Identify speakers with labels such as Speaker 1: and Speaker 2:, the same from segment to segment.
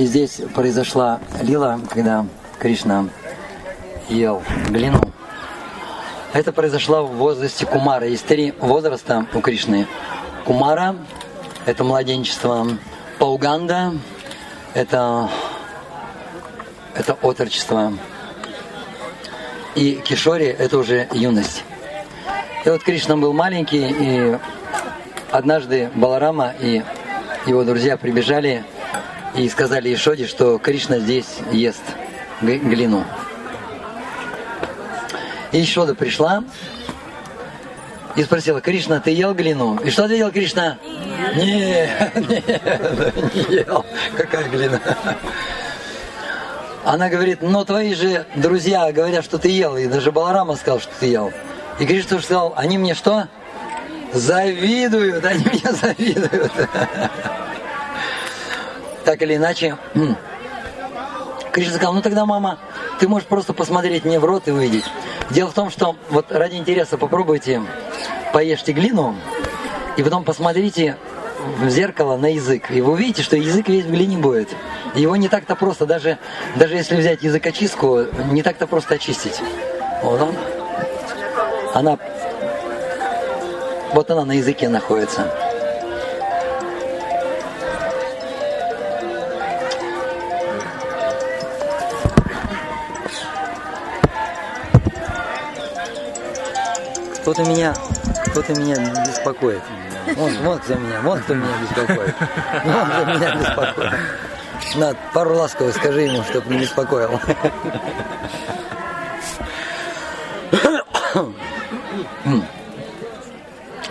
Speaker 1: И здесь произошла лила, когда Кришна ел глину. Это произошло в возрасте Кумара. Есть три возраста у Кришны. Кумара – это младенчество. Пауганда – это, это отрочество. И Кишори – это уже юность. И вот Кришна был маленький, и однажды Баларама и его друзья прибежали и сказали Ишоде, что Кришна здесь ест глину. И Ишода пришла и спросила, Кришна, ты ел глину? И что ответил Кришна? Нет, нет, не ел. Какая глина? Она говорит, но твои же друзья говорят, что ты ел, и даже Баларама сказал, что ты ел. И Кришна сказал, они мне что? Завидуют, они мне завидуют. Так или иначе, Кришна сказал, ну тогда, мама, ты можешь просто посмотреть мне в рот и увидеть. Дело в том, что вот ради интереса попробуйте, поешьте глину, и потом посмотрите в зеркало на язык, и вы увидите, что язык весь в глине будет. Его не так-то просто, даже, даже если взять языкочистку, не так-то просто очистить. Вот он. Она, вот она на языке находится. Кто-то меня, кто-то меня беспокоит. Вот, вот кто меня, вот кто меня беспокоит. Вот кто меня беспокоит. На, пару ласковых скажи ему, чтобы не беспокоил.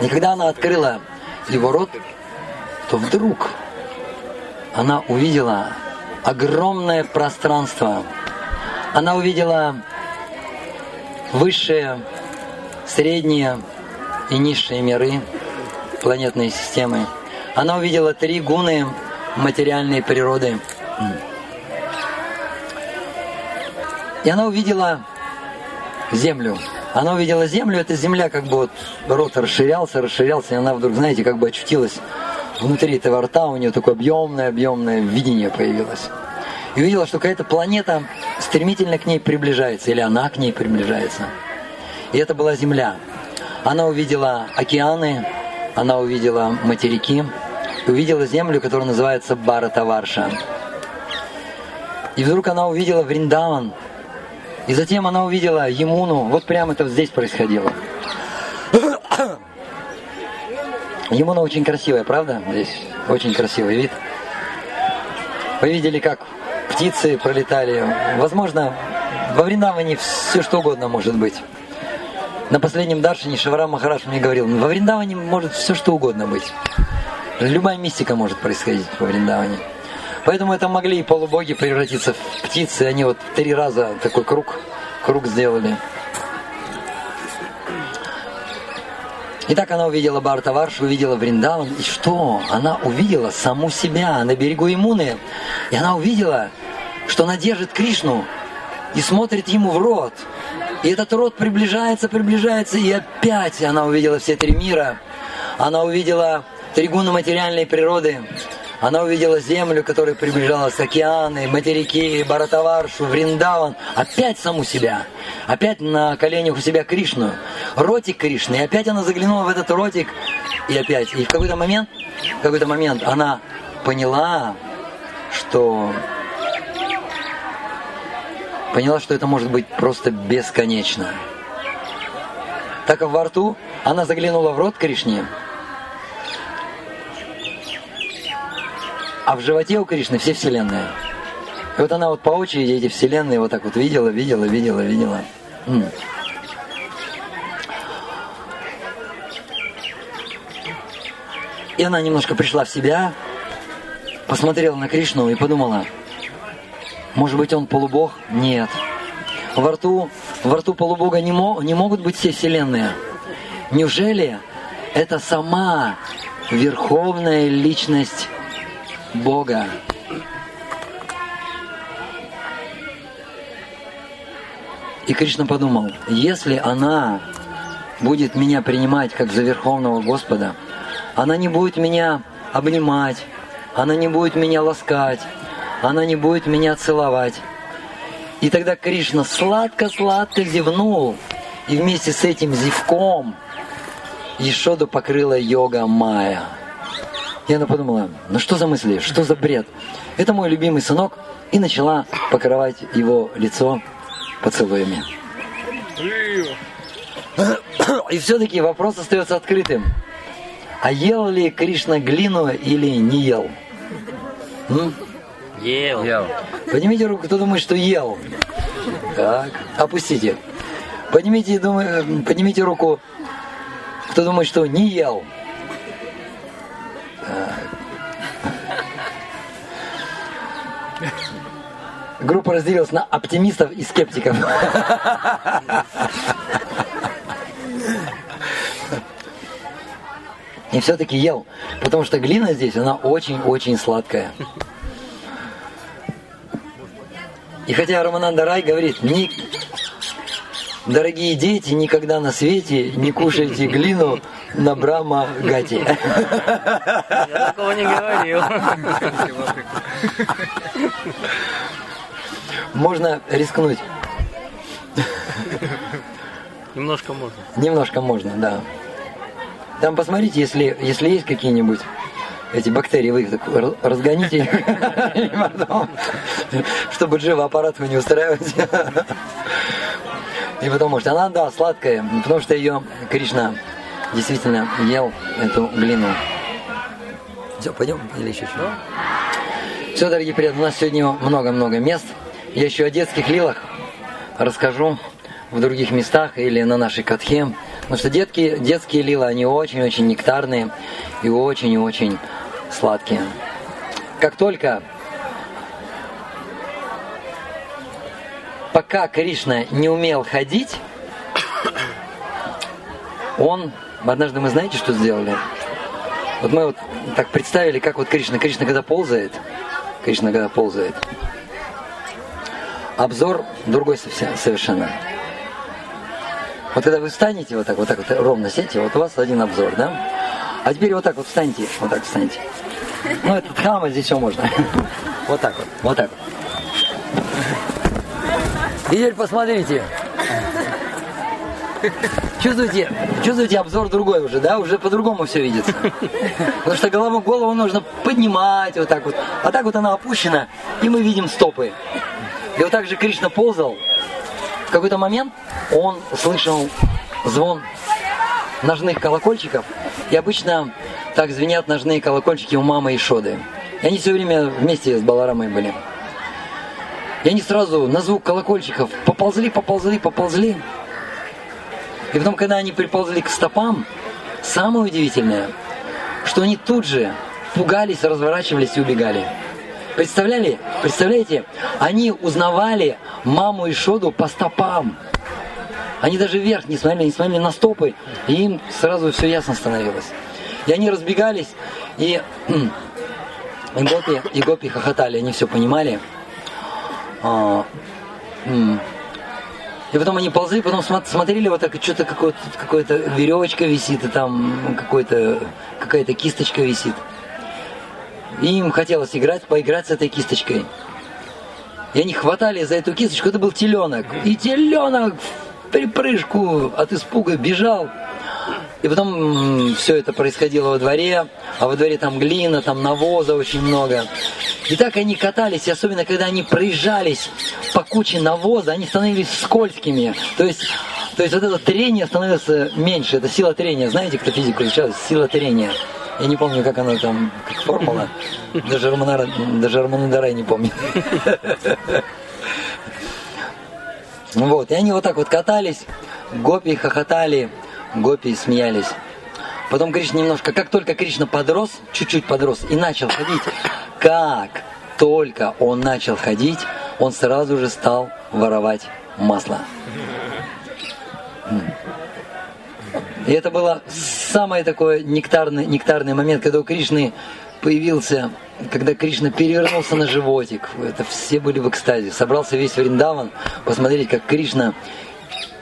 Speaker 1: И когда она открыла его рот, то вдруг она увидела огромное пространство. Она увидела высшее средние и низшие миры планетной системы. Она увидела три гуны материальной природы. И она увидела землю. Она увидела землю, эта земля как бы вот рот расширялся, расширялся, и она вдруг, знаете, как бы очутилась внутри этого рта, у нее такое объемное, объемное видение появилось. И увидела, что какая-то планета стремительно к ней приближается, или она к ней приближается. И это была Земля. Она увидела океаны, она увидела материки, увидела землю, которая называется Баратаварша. И вдруг она увидела Вриндаван, и затем она увидела Емуну. Вот прямо это здесь происходило. Емуна очень красивая, правда? Здесь очень красивый вид. Вы видели, как птицы пролетали. Возможно, во Вриндаване все что угодно может быть. На последнем Даршине Шавара Махараш мне говорил, во Вриндаване может все что угодно быть. Любая мистика может происходить во Вриндаване. Поэтому это могли и полубоги превратиться в птицы. Они вот три раза такой круг, круг сделали. И так она увидела Бартаварш, увидела Вриндаван. И что? Она увидела саму себя на берегу Имуны. И она увидела, что она держит Кришну и смотрит ему в рот. И этот род приближается, приближается, и опять она увидела все три мира. Она увидела тригуны материальной природы. Она увидела землю, которая приближалась, океаны, материки, Баратаваршу, Вриндаван. Опять саму себя. Опять на коленях у себя Кришну. Ротик Кришны. И опять она заглянула в этот ротик. И опять. И в какой-то момент, в какой-то момент она поняла, что поняла, что это может быть просто бесконечно. Так во рту она заглянула в рот Кришне, а в животе у Кришны все вселенные. И вот она вот по очереди эти вселенные вот так вот видела, видела, видела, видела. М. И она немножко пришла в себя, посмотрела на Кришну и подумала – может быть, он полубог? Нет. Во рту, во рту полубога не, мо, не могут быть все вселенные. Неужели это сама верховная личность Бога? И Кришна подумал, если она будет меня принимать как за Верховного Господа, она не будет меня обнимать, она не будет меня ласкать, она не будет меня целовать. И тогда Кришна сладко-сладко зевнул, и вместе с этим зевком Ешоду покрыла йога Майя. И она подумала, ну что за мысли, что за бред? Это мой любимый сынок, и начала покрывать его лицо поцелуями. И все-таки вопрос остается открытым. А ел ли Кришна глину или не ел?
Speaker 2: М? Ел. ел.
Speaker 1: Поднимите руку, кто думает, что ел. Так, опустите. Поднимите, думаю, поднимите руку, кто думает, что не ел. Так. Группа разделилась на оптимистов и скептиков. И все-таки ел, потому что глина здесь, она очень-очень сладкая. И хотя Романанда Рай говорит, ни, дорогие дети, никогда на свете не кушайте глину на Брама Гати.
Speaker 2: Я такого не говорил.
Speaker 1: Можно рискнуть.
Speaker 2: Немножко можно.
Speaker 1: Немножко можно, да. Там посмотрите, если, если есть какие-нибудь эти бактерии, вы их так разгоните, чтобы живо аппарат не устраивать. И потом, может, она, да, сладкая, потому что ее Кришна действительно ел эту глину. Все, пойдем или еще что? Все, дорогие приятели, у нас сегодня много-много мест. Я еще о детских лилах расскажу в других местах или на нашей катхе. Потому что детки, детские лилы, они очень-очень нектарные и очень-очень сладкие. Как только пока Кришна не умел ходить, он, однажды мы знаете, что сделали? Вот мы вот так представили, как вот Кришна, Кришна когда ползает, Кришна когда ползает, обзор другой совсем, совершенно. Вот когда вы встанете вот так, вот так вот ровно сядете, вот у вас один обзор, да? А теперь вот так вот встаньте, вот так встаньте. Ну, это хама, здесь все можно. Вот так вот, вот так. И теперь посмотрите. Чувствуете, чувствуете обзор другой уже, да? Уже по-другому все видится. Потому что голову, голову нужно поднимать вот так вот. А так вот она опущена, и мы видим стопы. И вот так же Кришна ползал. В какой-то момент он слышал звон ножных колокольчиков. И обычно так звенят ножные колокольчики у мамы и Шоды. И они все время вместе с Баларамой были. И они сразу на звук колокольчиков поползли, поползли, поползли. И потом, когда они приползли к стопам, самое удивительное, что они тут же пугались, разворачивались и убегали. Представляли? Представляете? Они узнавали маму и Шоду по стопам. Они даже вверх не смотрели, не смотрели на стопы, и им сразу все ясно становилось. И они разбегались, и, и гопи, и гопи хохотали, они все понимали. А, и потом они ползли, потом смотрели вот так, что-то какое-то, какое-то веревочка висит, и там какая-то кисточка висит. И им хотелось играть, поиграть с этой кисточкой. И они хватали за эту кисточку, это был теленок. И теленок припрыжку от испуга бежал. И потом все это происходило во дворе, а во дворе там глина, там навоза очень много. И так они катались, и особенно когда они проезжались по куче навоза, они становились скользкими. То есть, то есть вот это трение становится меньше, это сила трения. Знаете, кто физику изучал? Сила трения. Я не помню, как она там, как формула. Даже Романара, даже Романадарай не помню. Вот, и они вот так вот катались, гопи хохотали, гопи смеялись. Потом Кришна немножко, как только Кришна подрос, чуть-чуть подрос и начал ходить, как только он начал ходить, он сразу же стал воровать масло. И это было самый такой нектарный, нектарный момент, когда у Кришны появился, когда Кришна перевернулся на животик. Это все были в экстазе. Собрался весь Вриндаван посмотреть, как Кришна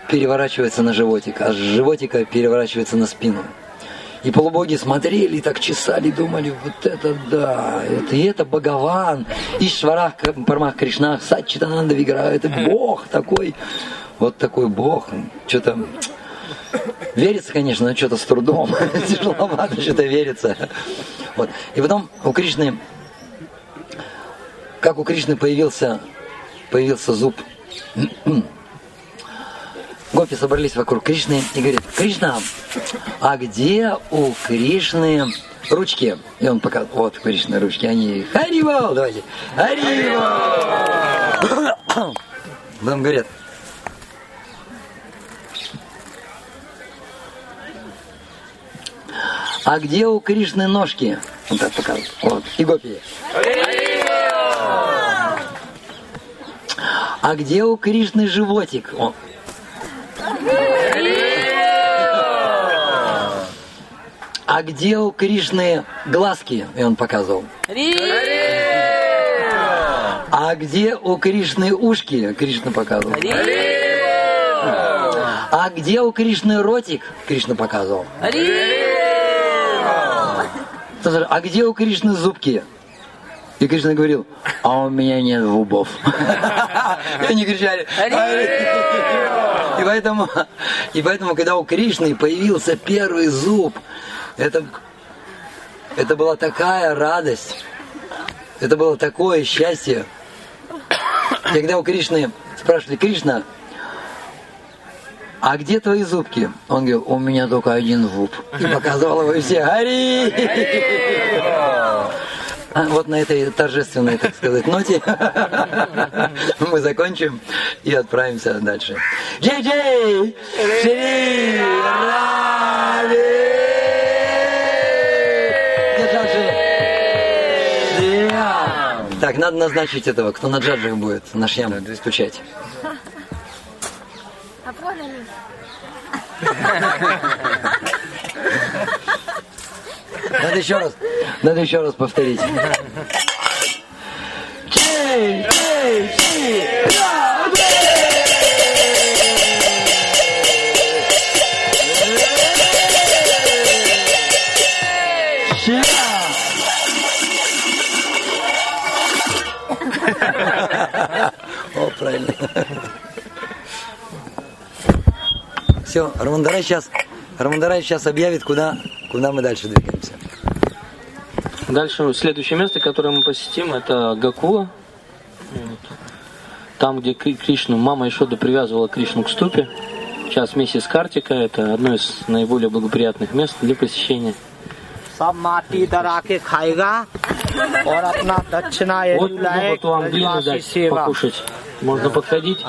Speaker 1: переворачивается на животик, а с животика переворачивается на спину. И полубоги смотрели, так чесали, думали, вот это да, это, и это Бхагаван, Ишварах, Пармах Кришнах, Сачитананда Вигра, это Бог такой, вот такой Бог, что-то верится, конечно, но что-то с трудом, тяжеловато что-то верится. Вот. И потом у Кришны, как у Кришны появился, появился зуб, Гопи собрались вокруг Кришны и говорят, Кришна, а где у Кришны ручки? И он показывает, вот Кришны ручки, они Харивал, давайте, Харивал. Потом говорят, а где у Кришны ножки? Он так показывает, вот, и Гопи. А где у Кришны животик? Он, а где у Кришны глазки? И он показывал. А где у Кришны ушки? Кришна показывал. А где у Кришны ротик? Кришна показывал. А где у Кришны зубки? И Кришна говорил, а у меня нет зубов. И они кричали, и поэтому, и поэтому, когда у Кришны появился первый зуб, это, это была такая радость, это было такое счастье. Когда у Кришны спрашивали, Кришна, а где твои зубки? Он говорил, у меня только один зуб. И показывал его все, Ари! А вот на этой торжественной, так сказать, ноте мы закончим и отправимся дальше. Джей-джей! Шри! Так, надо назначить этого, кто на джаджах будет, наш ям стучать. Надо еще раз, надо еще раз повторить. Чей, чей, чей, О, правильно. Все, Рамандарай сейчас, Рамандарай сейчас объявит, куда, куда мы дальше двигаемся.
Speaker 2: Дальше следующее место, которое мы посетим, это Гакула. Вот. Там, где Кришну, мама Ишода привязывала Кришну к ступе. Сейчас миссис Картика это одно из наиболее благоприятных мест для посещения. Вот могут вам глину дать покушать. Можно подходить,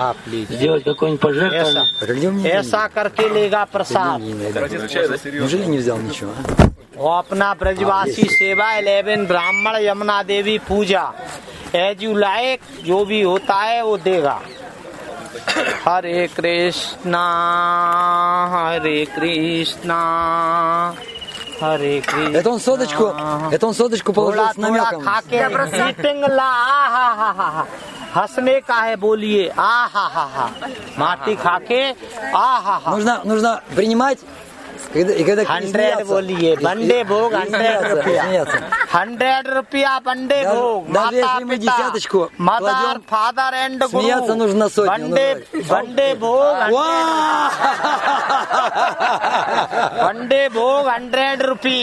Speaker 2: сделать какое-нибудь пожертвование.
Speaker 1: А где у меня
Speaker 3: ऐसा करके लेगा प्रसाद
Speaker 1: деньги не найду? Неужели не взял ничего? а?
Speaker 3: वो अपना ब्रजवासी सेवा इलेवन ब्राह्मण यमुना देवी पूजा एज यू लाइक जो भी होता है वो देगा हरे कृष्णा हरे कृष्णा हरे कृष्णा
Speaker 1: Это он соточку, это он соточку положил
Speaker 3: थोड़ा
Speaker 1: с
Speaker 3: थोड़ा
Speaker 1: намеком.
Speaker 3: खा के ईटिंग ला आ हा हा हा हा हंसने का है बोलिए आ हा हा हा माटी खा के आ हा हा
Speaker 1: Нужно, нужно принимать, когда, и когда
Speaker 3: हंड्रेड
Speaker 1: смеяться.
Speaker 3: बोलिए बंडे भोग
Speaker 1: И
Speaker 3: हंड्रेड
Speaker 1: смеяться,
Speaker 3: रुपया
Speaker 1: смеяться.
Speaker 3: हंड्रेड रुपया बंडे
Speaker 1: Даже-
Speaker 3: भोग
Speaker 1: даже если мы десяточку
Speaker 3: मदर
Speaker 1: кладем,
Speaker 3: फादर एंड
Speaker 1: смеяться нужно сотню,
Speaker 3: बंडे
Speaker 1: ну,
Speaker 3: बंडे भोग
Speaker 1: Уа!
Speaker 3: बंडे भोग हंड्रेड रुपी